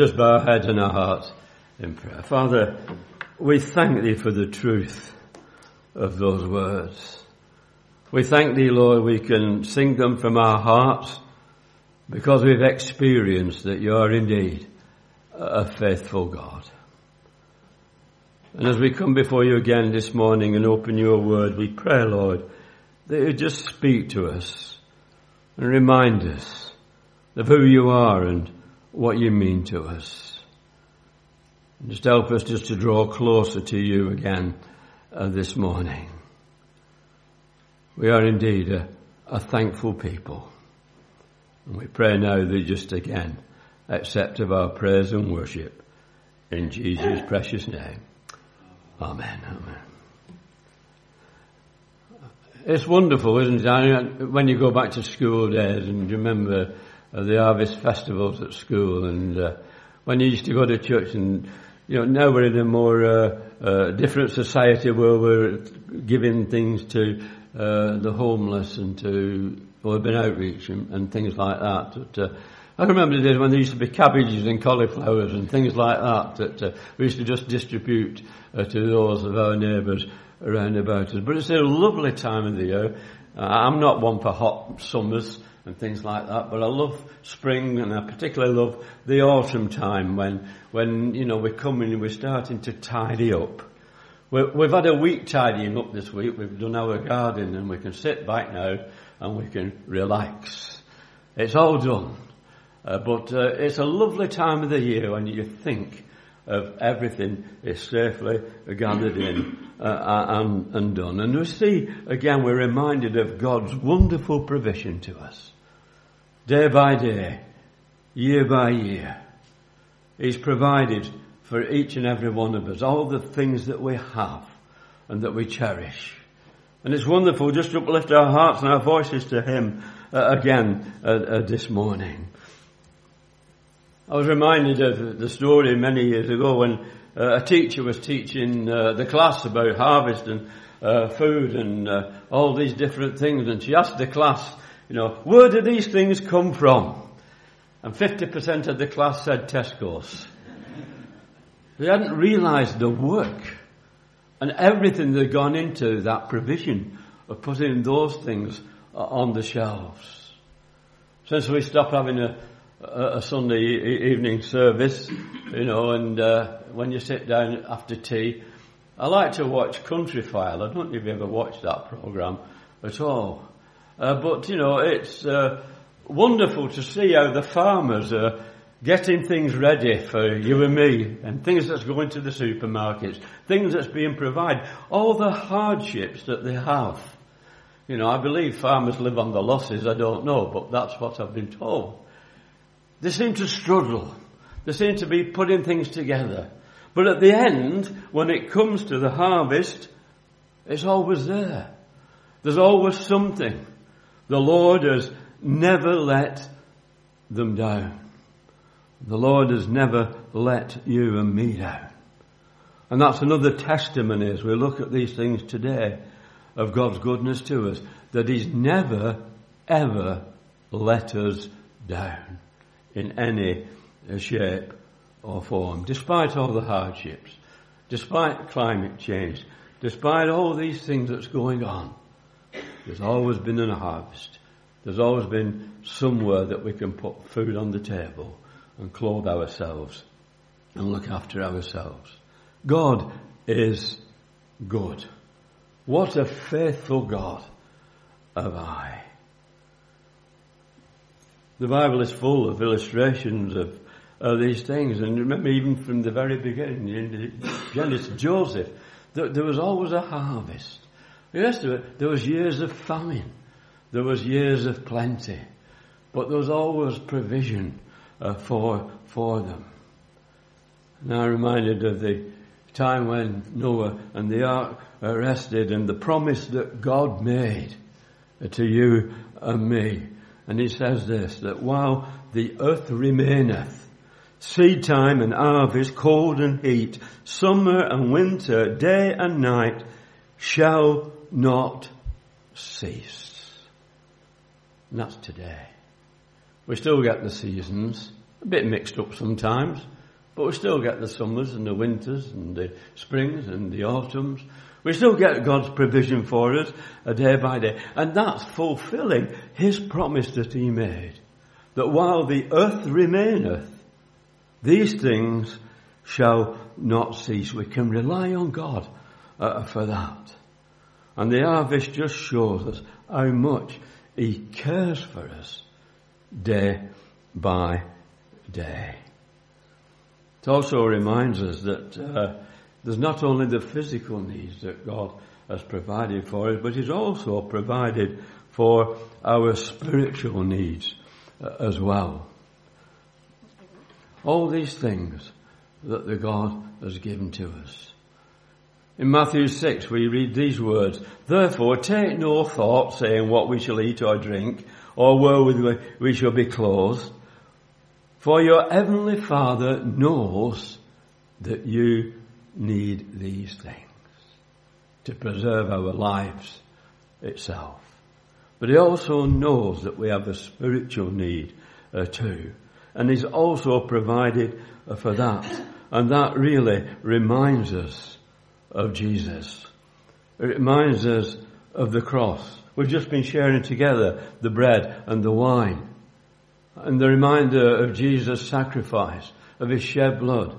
just bow our heads and our hearts in prayer. Father, we thank thee for the truth of those words. We thank thee, Lord, we can sing them from our hearts because we've experienced that you are indeed a faithful God. And as we come before you again this morning and open your word, we pray, Lord, that you just speak to us and remind us of who you are and what you mean to us. Just help us just to draw closer to you again uh, this morning. We are indeed a, a thankful people. And we pray now that you just again accept of our prayers and worship in Jesus' precious name. Amen. Amen. It's wonderful, isn't it? When you go back to school days and remember uh, the harvest festivals at school and uh, when you used to go to church and you know now we're in a more uh, uh different society where we're giving things to uh, the homeless and to urban outreach and, and things like that. But, uh, I remember the days when there used to be cabbages and cauliflowers and things like that that we used to just distribute to those of our neighbours around about us. But it's a lovely time of the year. I'm not one for hot summers and things like that. But I love spring and I particularly love the autumn time when, when, you know, we're coming and we're starting to tidy up. we have had a week tidying up this week. We've done our garden and we can sit back now and we can relax. It's all done. Uh, but uh, it's a lovely time of the year when you think of everything is safely gathered in uh, and, and done. And we see, again, we're reminded of God's wonderful provision to us. Day by day, year by year. He's provided for each and every one of us all the things that we have and that we cherish. And it's wonderful just to uplift our hearts and our voices to Him uh, again uh, uh, this morning. I was reminded of the story many years ago when uh, a teacher was teaching uh, the class about harvest and uh, food and uh, all these different things, and she asked the class, you know, where do these things come from? And 50% of the class said Tesco's. They hadn't realised the work and everything that had gone into that provision of putting those things on the shelves. Since we stopped having a a Sunday evening service, you know, and uh, when you sit down after tea, I like to watch Countryfile. I don't know if you ever watched that program at all. Uh, but, you know, it's uh, wonderful to see how the farmers are getting things ready for you and me and things that's going to the supermarkets, things that's being provided, all the hardships that they have. You know, I believe farmers live on the losses, I don't know, but that's what I've been told. They seem to struggle. They seem to be putting things together. But at the end, when it comes to the harvest, it's always there. There's always something. The Lord has never let them down. The Lord has never let you and me down. And that's another testimony as we look at these things today of God's goodness to us, that He's never, ever let us down in any uh, shape or form, despite all the hardships, despite climate change, despite all these things that's going on. There's always been a harvest. There's always been somewhere that we can put food on the table and clothe ourselves and look after ourselves. God is good. What a faithful God have I. The Bible is full of illustrations of, of these things. And remember, even from the very beginning, in Genesis, Joseph, there, there was always a harvest. Yes, there, was years of famine. There was years of plenty. But there was always provision uh, for, for them. And I'm reminded of the time when Noah and the ark rested and the promise that God made to you and me and he says this, that while the earth remaineth, seed time and harvest, cold and heat, summer and winter, day and night, shall not cease. And that's today. We still get the seasons. A bit mixed up sometimes, but we still get the summers and the winters and the springs and the autumns. We still get God's provision for us a day by day. And that's fulfilling His promise that He made. That while the earth remaineth, these things shall not cease. We can rely on God uh, for that. And the harvest just shows us how much He cares for us day by day. It also reminds us that uh, there's not only the physical needs that God has provided for us, but He's also provided for our spiritual needs uh, as well. All these things that the God has given to us. In Matthew 6 we read these words, Therefore take no thought saying what we shall eat or drink, or wherewith we shall be clothed. For your heavenly Father knows that you need these things to preserve our lives itself. But he also knows that we have a spiritual need uh, too. And he's also provided uh, for that. And that really reminds us of Jesus. It reminds us of the cross. We've just been sharing together the bread and the wine. And the reminder of Jesus' sacrifice, of his shed blood.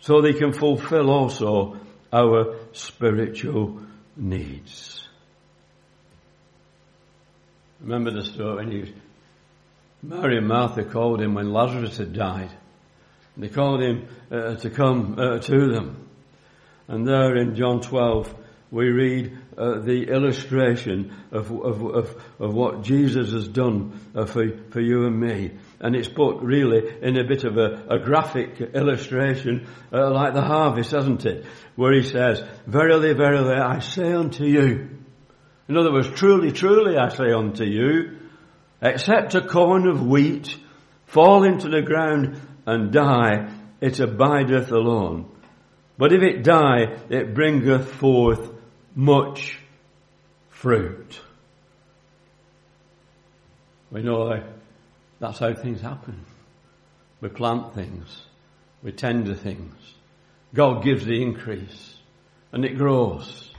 So they can fulfill also our spiritual needs. Remember the story when he, Mary and Martha called him when Lazarus had died. They called him uh, to come uh, to them. And there in John 12, we read uh, the illustration of, of, of, of, what Jesus has done uh, for, for you and me. And it's put really in a bit of a, a graphic illustration uh, like the harvest, hasn't it? Where he says, Verily, verily, I say unto you. In other words, truly, truly, I say unto you, except a corn of wheat fall into the ground and die, it abideth alone. But if it die, it bringeth forth much fruit. We know that's how things happen. We plant things. We tender things. God gives the increase. And it grows.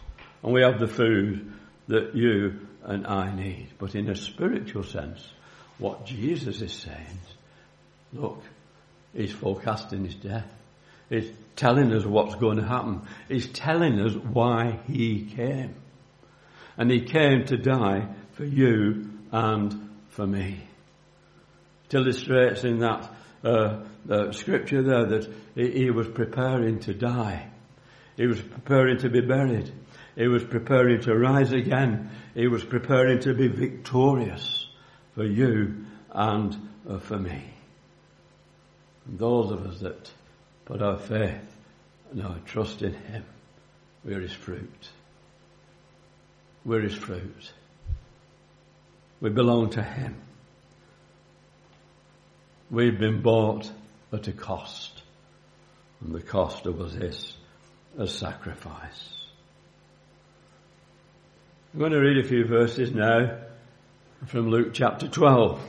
And we have the food that you and I need. But in a spiritual sense, what Jesus is saying, look, he's forecasting his death. He's telling us what's going to happen. He's telling us why he came. And he came to die for you and for me. It illustrates in that uh, uh, scripture there that he, he was preparing to die. He was preparing to be buried. He was preparing to rise again. He was preparing to be victorious for you and uh, for me. And those of us that put our faith and our trust in Him, we're His fruit. We're His fruit. We belong to Him. We've been bought at a cost. And the cost was this, a sacrifice. I'm going to read a few verses now from Luke chapter 12.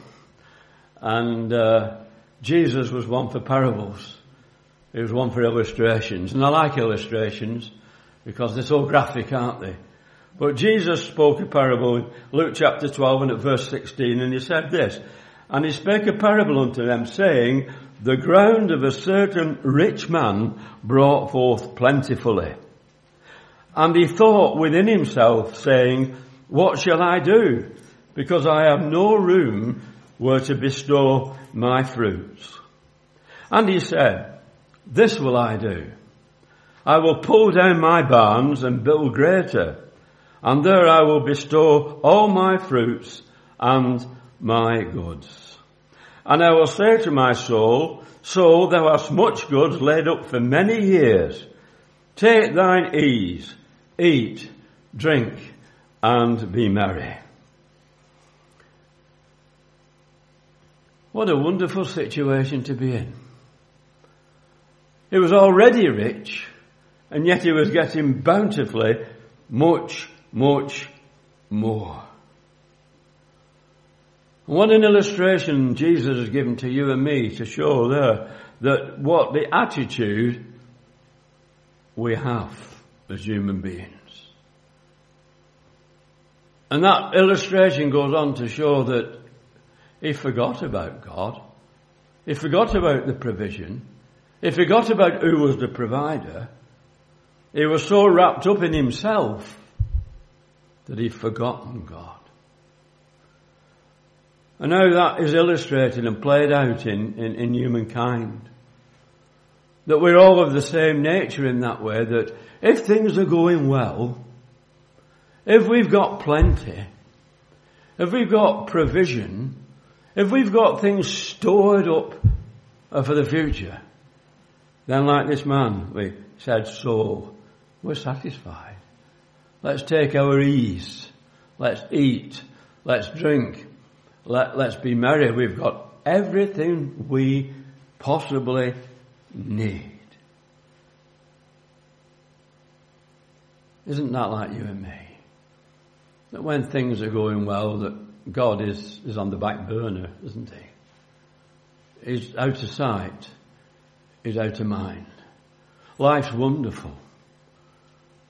And uh, Jesus was one for parables. He was one for illustrations. And I like illustrations because they're so graphic, aren't they? But Jesus spoke a parable in Luke chapter 12 and at verse 16 and he said this, and he spake a parable unto them saying, the ground of a certain rich man brought forth plentifully. And he thought within himself saying, what shall I do? Because I have no room where to bestow my fruits. And he said, this will I do. I will pull down my barns and build greater, and there I will bestow all my fruits and my goods. And I will say to my soul, Soul, thou hast much goods laid up for many years. Take thine ease, eat, drink, and be merry. What a wonderful situation to be in. He was already rich, and yet he was getting bountifully much, much more. What an illustration Jesus has given to you and me to show there that what the attitude we have as human beings. And that illustration goes on to show that he forgot about God. He forgot about the provision. He forgot about who was the provider. He was so wrapped up in himself that he'd forgotten God. And how that is illustrated and played out in, in, in humankind. That we're all of the same nature in that way that if things are going well, if we've got plenty, if we've got provision, if we've got things stored up for the future, then like this man, we said so, we're satisfied. Let's take our ease. Let's eat. Let's drink. Let, let's be merry. We've got everything we possibly need. Isn't that like you and me? that when things are going well, that God is, is on the back burner, isn't he? He's out of sight. He's out of mind. Life's wonderful.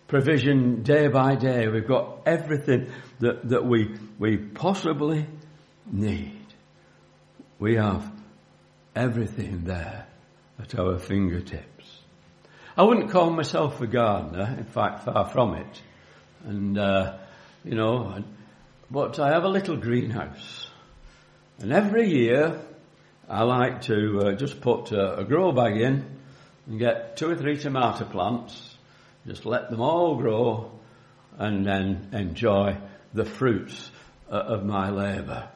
Provision day by day. We've got everything that, that we, we possibly need. We have everything there at our fingertips. I wouldn't call myself a gardener, in fact, far from it. And uh, you know, but I have a little greenhouse. And every year I like to uh, just put a, a grow bag in and get two or three tomato plants, just let them all grow and then enjoy the fruits uh, of my labour.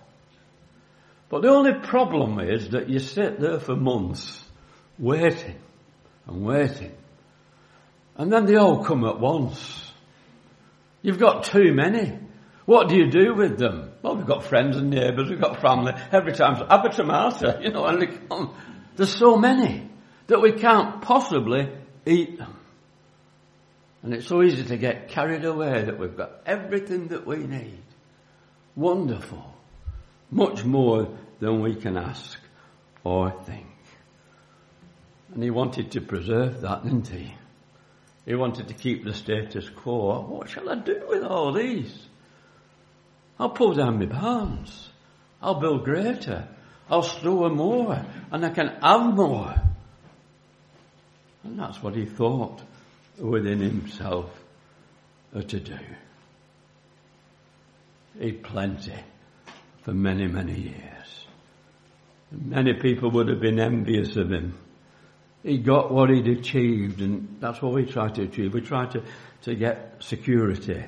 But the only problem is that you sit there for months waiting and waiting. And then they all come at once. You've got too many. What do you do with them? Well, we've got friends and neighbours, we've got family. Every time, have a tomato, you know, and come. There's so many that we can't possibly eat them. And it's so easy to get carried away that we've got everything that we need. Wonderful. Much more than we can ask or think. And he wanted to preserve that, didn't he? He wanted to keep the status quo. What shall I do with all these? I'll pull down my barns. I'll build greater. I'll store more. And I can have more. And that's what he thought within himself to do. He'd plenty for many, many years. Many people would have been envious of him he got what he'd achieved, and that's what we try to achieve. We try to, to get security.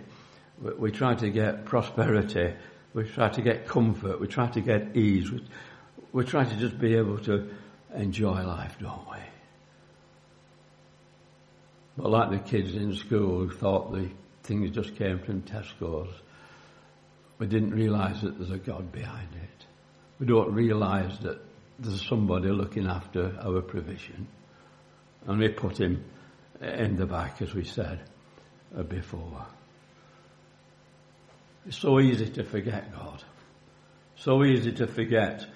We, try to get prosperity. We try to get comfort. We try to get ease. We, we try to just be able to enjoy life, don't we? But like the kids in school who thought the things just came from Tesco's, we didn't realise that there's a God behind it. We don't realise that there's somebody looking after our provision. And we put him in the back, as we said uh, before. It's so easy to forget God. So easy to forget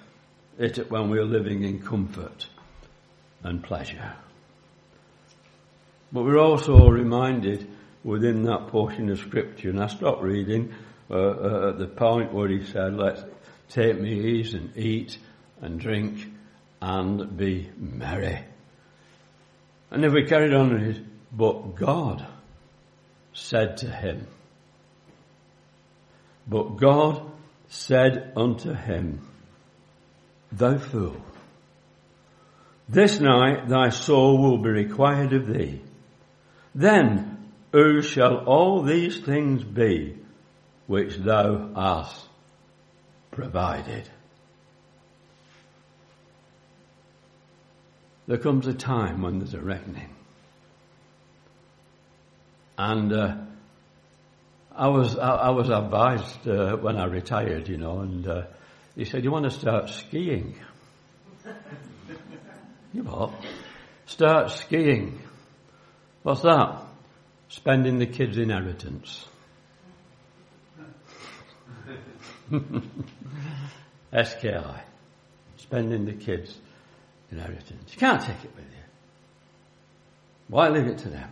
it when we're living in comfort and pleasure. But we're also reminded within that portion of scripture, and I stopped reading uh, uh, at the point where he said, let's take me ease and eat and drink and be merry. And if we carried on, with but God said to him, but God said unto him, Thou fool, this night thy soul will be required of thee. Then who shall all these things be which thou hast provided? there comes a time when there's a reckoning. And uh, I was I, I was advised uh, when I retired, you know, and uh, he said, "You want to start skiing?" you what? Start skiing. What's that? Spending the kids' inheritance. SKI, spending the kids' inheritance. You can't take it with you. Why leave it to them?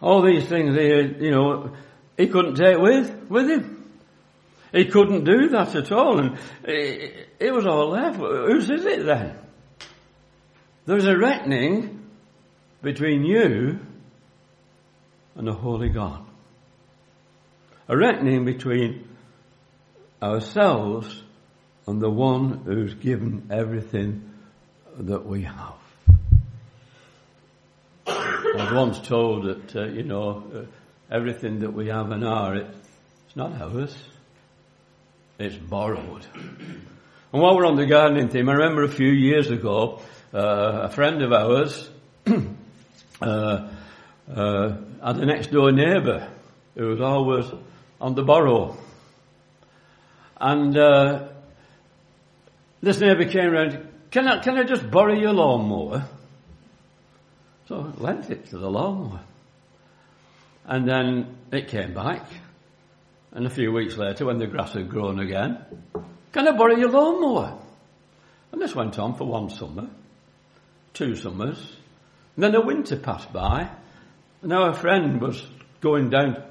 All these things here, you know, he couldn't take with, with him. He couldn't do that at all, and it, it was all left. Whose is it then? There's a reckoning between you and the holy God. A reckoning between ourselves and the one who's given everything that we have. I was once told that, uh, you know, uh, everything that we have and are, it, it's not ours. It's borrowed. And while we're on the gardening theme, I remember a few years ago, uh, a friend of ours uh, uh, had a next door neighbour who was always on the borrow. And uh, this neighbour came round, can I, can I just borrow your lawnmower? So I lent it to the lawnmower. And then it came back. And a few weeks later, when the grass had grown again, can I borrow your lawnmower? And this went on for one summer, two summers. And then a winter passed by. And our friend was going down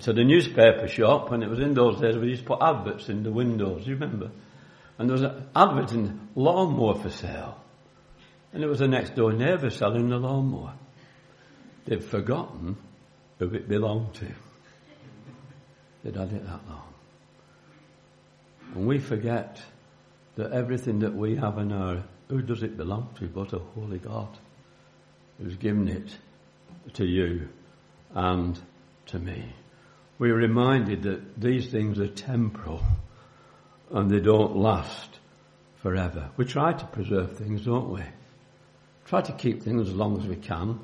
to the newspaper shop, and it was in those days we used to put adverts in the windows, you remember? And there was an advert in lawnmower for sale. And it was the next door neighbour selling the lawnmower. They'd forgotten who it belonged to. They'd had it that long. And we forget that everything that we have in our, who does it belong to but a holy God who's given it to you and to me. We're reminded that these things are temporal and they don't last forever. We try to preserve things, don't we? Try to keep things as long as we can.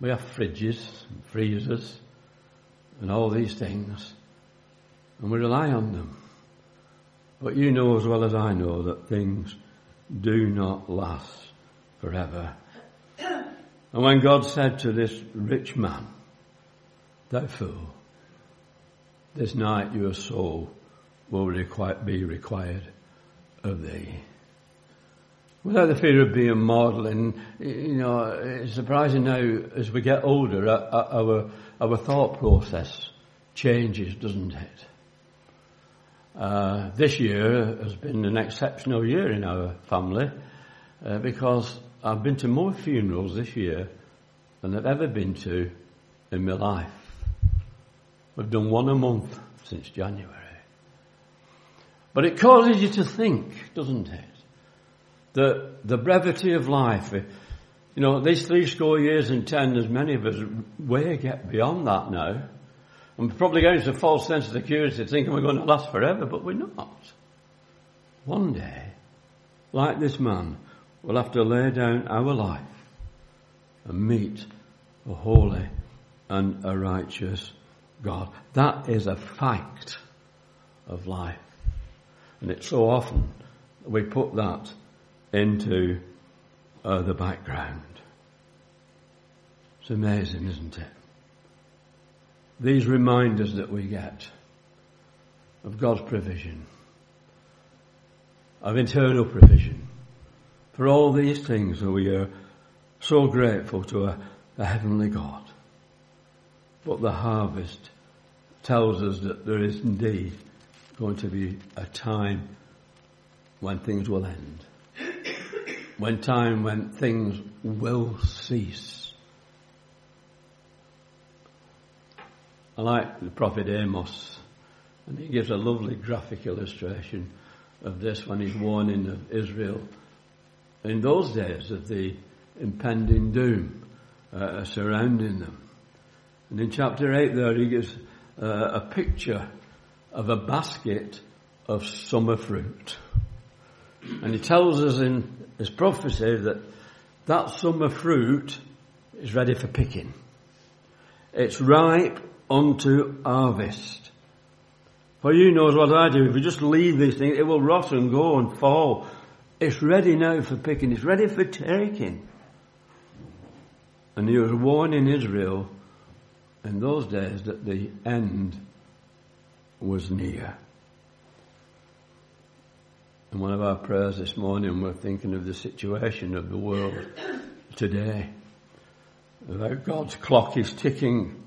We have fridges and freezers and all these things and we rely on them. But you know as well as I know that things do not last forever. And when God said to this rich man, Thou fool, this night your soul will be required of thee. Without the fear of being model, and you know, it's surprising now as we get older, our, our thought process changes, doesn't it? Uh, this year has been an exceptional year in our family uh, because I've been to more funerals this year than I've ever been to in my life. We've done one a month since January. But it causes you to think, doesn't it? That the brevity of life, you know, these three score years and ten, as many of us way get beyond that now. And probably going to a false sense of security thinking we're going to last forever, but we're not. One day, like this man, we'll have to lay down our life and meet a holy and a righteous God. That is a fact of life. And it's so often we put that into uh, the background. It's amazing, isn't it? these reminders that we get of God's provision, of eternal provision, for all these things that we are so grateful to a, a heavenly God. But the harvest tells us that there is indeed going to be a time when things will end. When time when things will cease. I like the prophet Amos, and he gives a lovely graphic illustration of this when he's warning of Israel in those days of the impending doom uh, surrounding them. And in chapter 8 there he gives uh, a picture of a basket of summer fruit. And he tells us in his prophecy that that summer fruit is ready for picking. It's ripe unto harvest. For you know what I do. If we just leave this thing, it will rot and go and fall. It's ready now for picking. It's ready for taking. And he was warning Israel in those days that the end was near. In one of our prayers this morning, we're thinking of the situation of the world today. That God's clock is ticking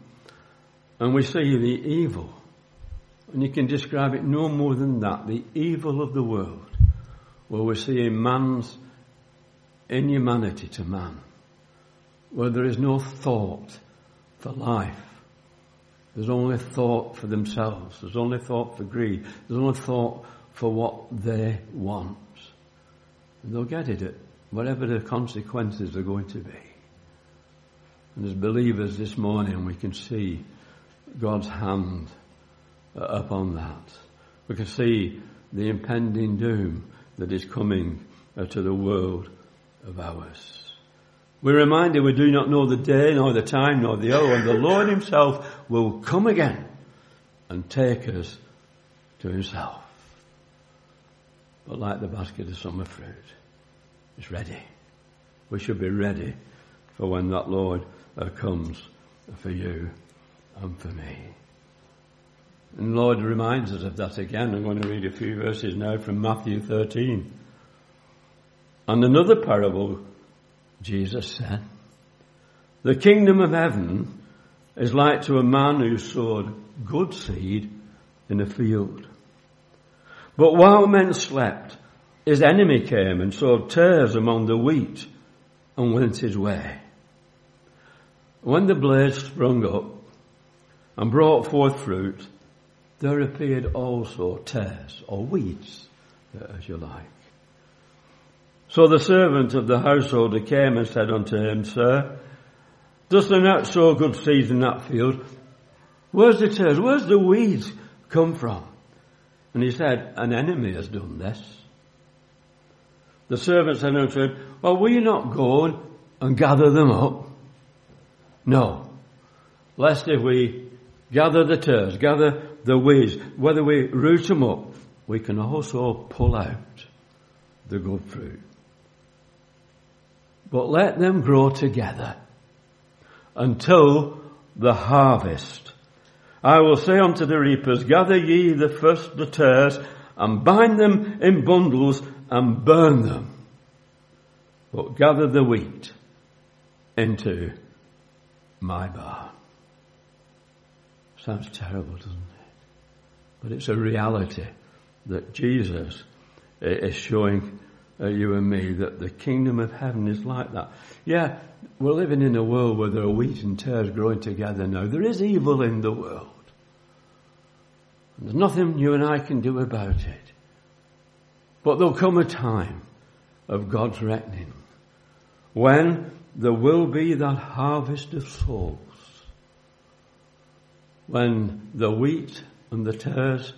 and we see the evil. And you can describe it no more than that. The evil of the world. Where we're seeing man's inhumanity to man. Where there is no thought for life. There's only thought for themselves. There's only thought for greed. There's only thought for what they want. And they'll get it, at whatever the consequences are going to be. And as believers this morning, we can see God's hand uh, upon that. We can see the impending doom that is coming uh, to the world of ours. We're reminded we do not know the day, nor the time, nor the hour, and the Lord himself will come again and take us to himself. But like the basket of summer fruit, it's ready. We should be ready for when that Lord uh, comes for you and for me. And Lord reminds us of that again. I'm going to read a few verses now from Matthew 13. And another parable, Jesus said, The kingdom of heaven is like to a man who sowed good seed in a field. But while men slept, his enemy came and sowed tares among the wheat and went his way. When the blade sprung up and brought forth fruit, there appeared also tares or weeds, uh, as you like. So the servant of the householder came and said unto him, Sir, dost thou not sow good seeds in that field? Where's the tares? Where's the weeds come from? And he said, An enemy has done this. The servant said unto him, Well, will you not go and gather them up? No. Lest if we gather the tares, gather the weeds, whether we root them up, we can also pull out the good fruit. But let them grow together until the harvest. I will say unto the reapers, gather ye the first the tares and bind them in bundles and burn them. But gather the wheat into my barn. Sounds terrible, doesn't it? But it's a reality that Jesus is showing uh, you and me that the kingdom of heaven is like that. Yeah, we're living in a world where there are wheat and tares growing together now. There is evil in the world. And there's nothing you and I can do about it. But there'll come a time of God's reckoning when there will be that harvest of souls. When the wheat and the tares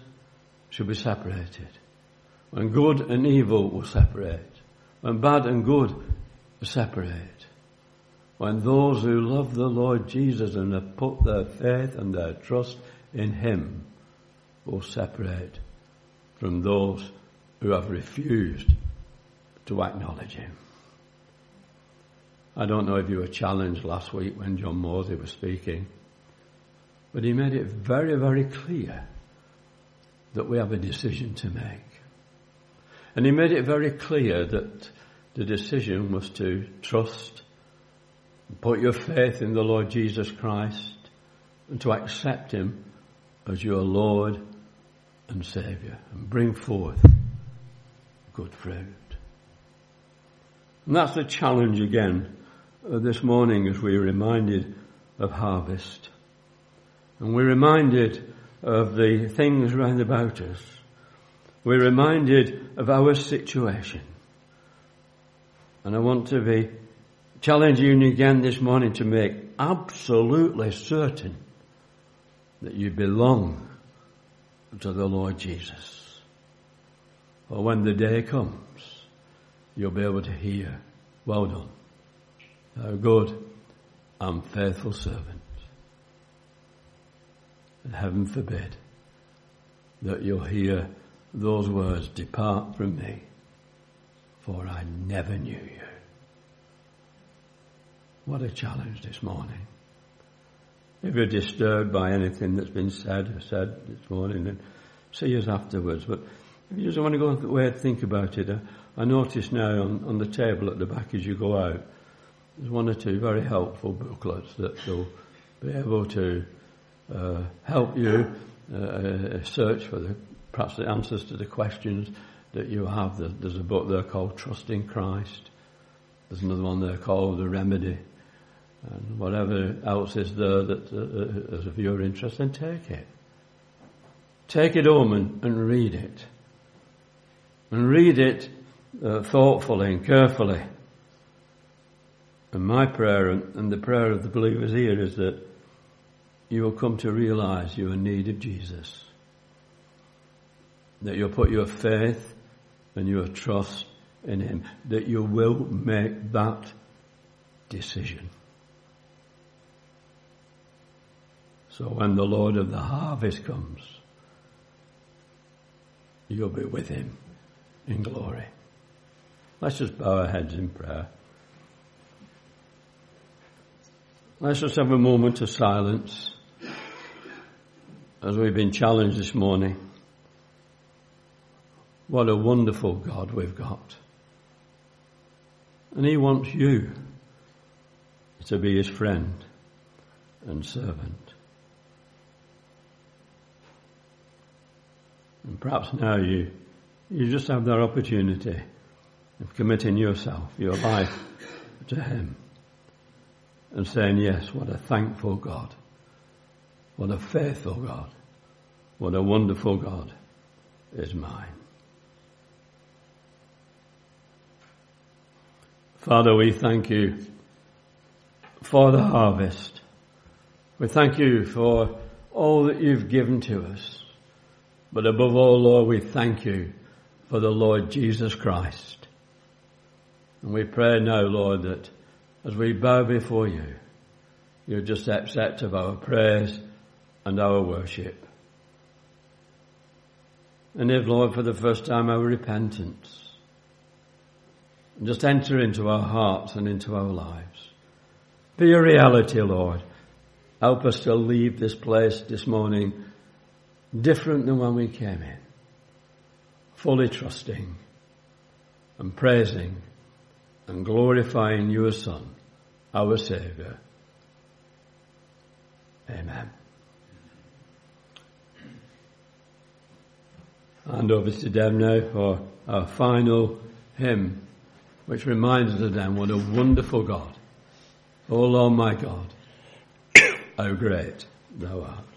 shall be separated. When good and evil will separate. When bad and good separate. When those who love the Lord Jesus and have put their faith and their trust in Him will separate from those who have refused to acknowledge Him. I don't know if you were challenged last week when John Mosley was speaking, but he made it very, very clear that we have a decision to make. And he made it very clear that the decision was to trust, put your faith in the Lord Jesus Christ, and to accept Him as your Lord and Saviour, and bring forth good fruit. And that's the challenge again uh, this morning as we're reminded of harvest. And we're reminded of the things round about us. We're reminded of our situation. And I want to be challenging you again this morning to make absolutely certain that you belong to the Lord Jesus. For when the day comes, you'll be able to hear, well done thou good and faithful servant. And heaven forbid that you'll hear those words, depart from me, for I never knew you. What a challenge this morning. If you're disturbed by anything that's been said or said this morning, then see us afterwards. But If you just want to go away and think about it, I notice now on, on the table at the back as you go out, there's one or two very helpful booklets that will be able to uh, help you uh, uh, search for the perhaps the answers to the questions that you have. There's a book there called Trust in Christ. There's another one there called The Remedy. And whatever else is there that uh, is of your interest, then take it. Take it home and, and read it. And read it uh, thoughtfully and carefully. And my prayer and, and the prayer of the believers here is that you will come to realize you are in need of Jesus. That you'll put your faith and your trust in Him. That you will make that decision. So when the Lord of the harvest comes, you'll be with Him in glory. Let's just bow our heads in prayer. Let's just have a moment of silence as we've been challenged this morning. What a wonderful God we've got. And He wants you to be His friend and servant. And perhaps now you, you just have that opportunity of committing yourself, your life to Him and saying, yes, what a thankful God. What a faithful God. What a wonderful God is mine. Father, we thank you for the harvest. We thank you for all that you've given to us. But above all, Lord, we thank you for the Lord Jesus Christ. And we pray now, Lord, that as we bow before you, you just accept of our prayers and our worship. And if, Lord, for the first time, our repentance. And just enter into our hearts and into our lives. Be a reality, Lord. Help us to leave this place this morning different than when we came in. Fully trusting and praising and glorifying your Son, our Saviour. Amen. And over to Deb now for our final hymn, which reminds us of them what a wonderful God. Oh Lord my God, how great thou art.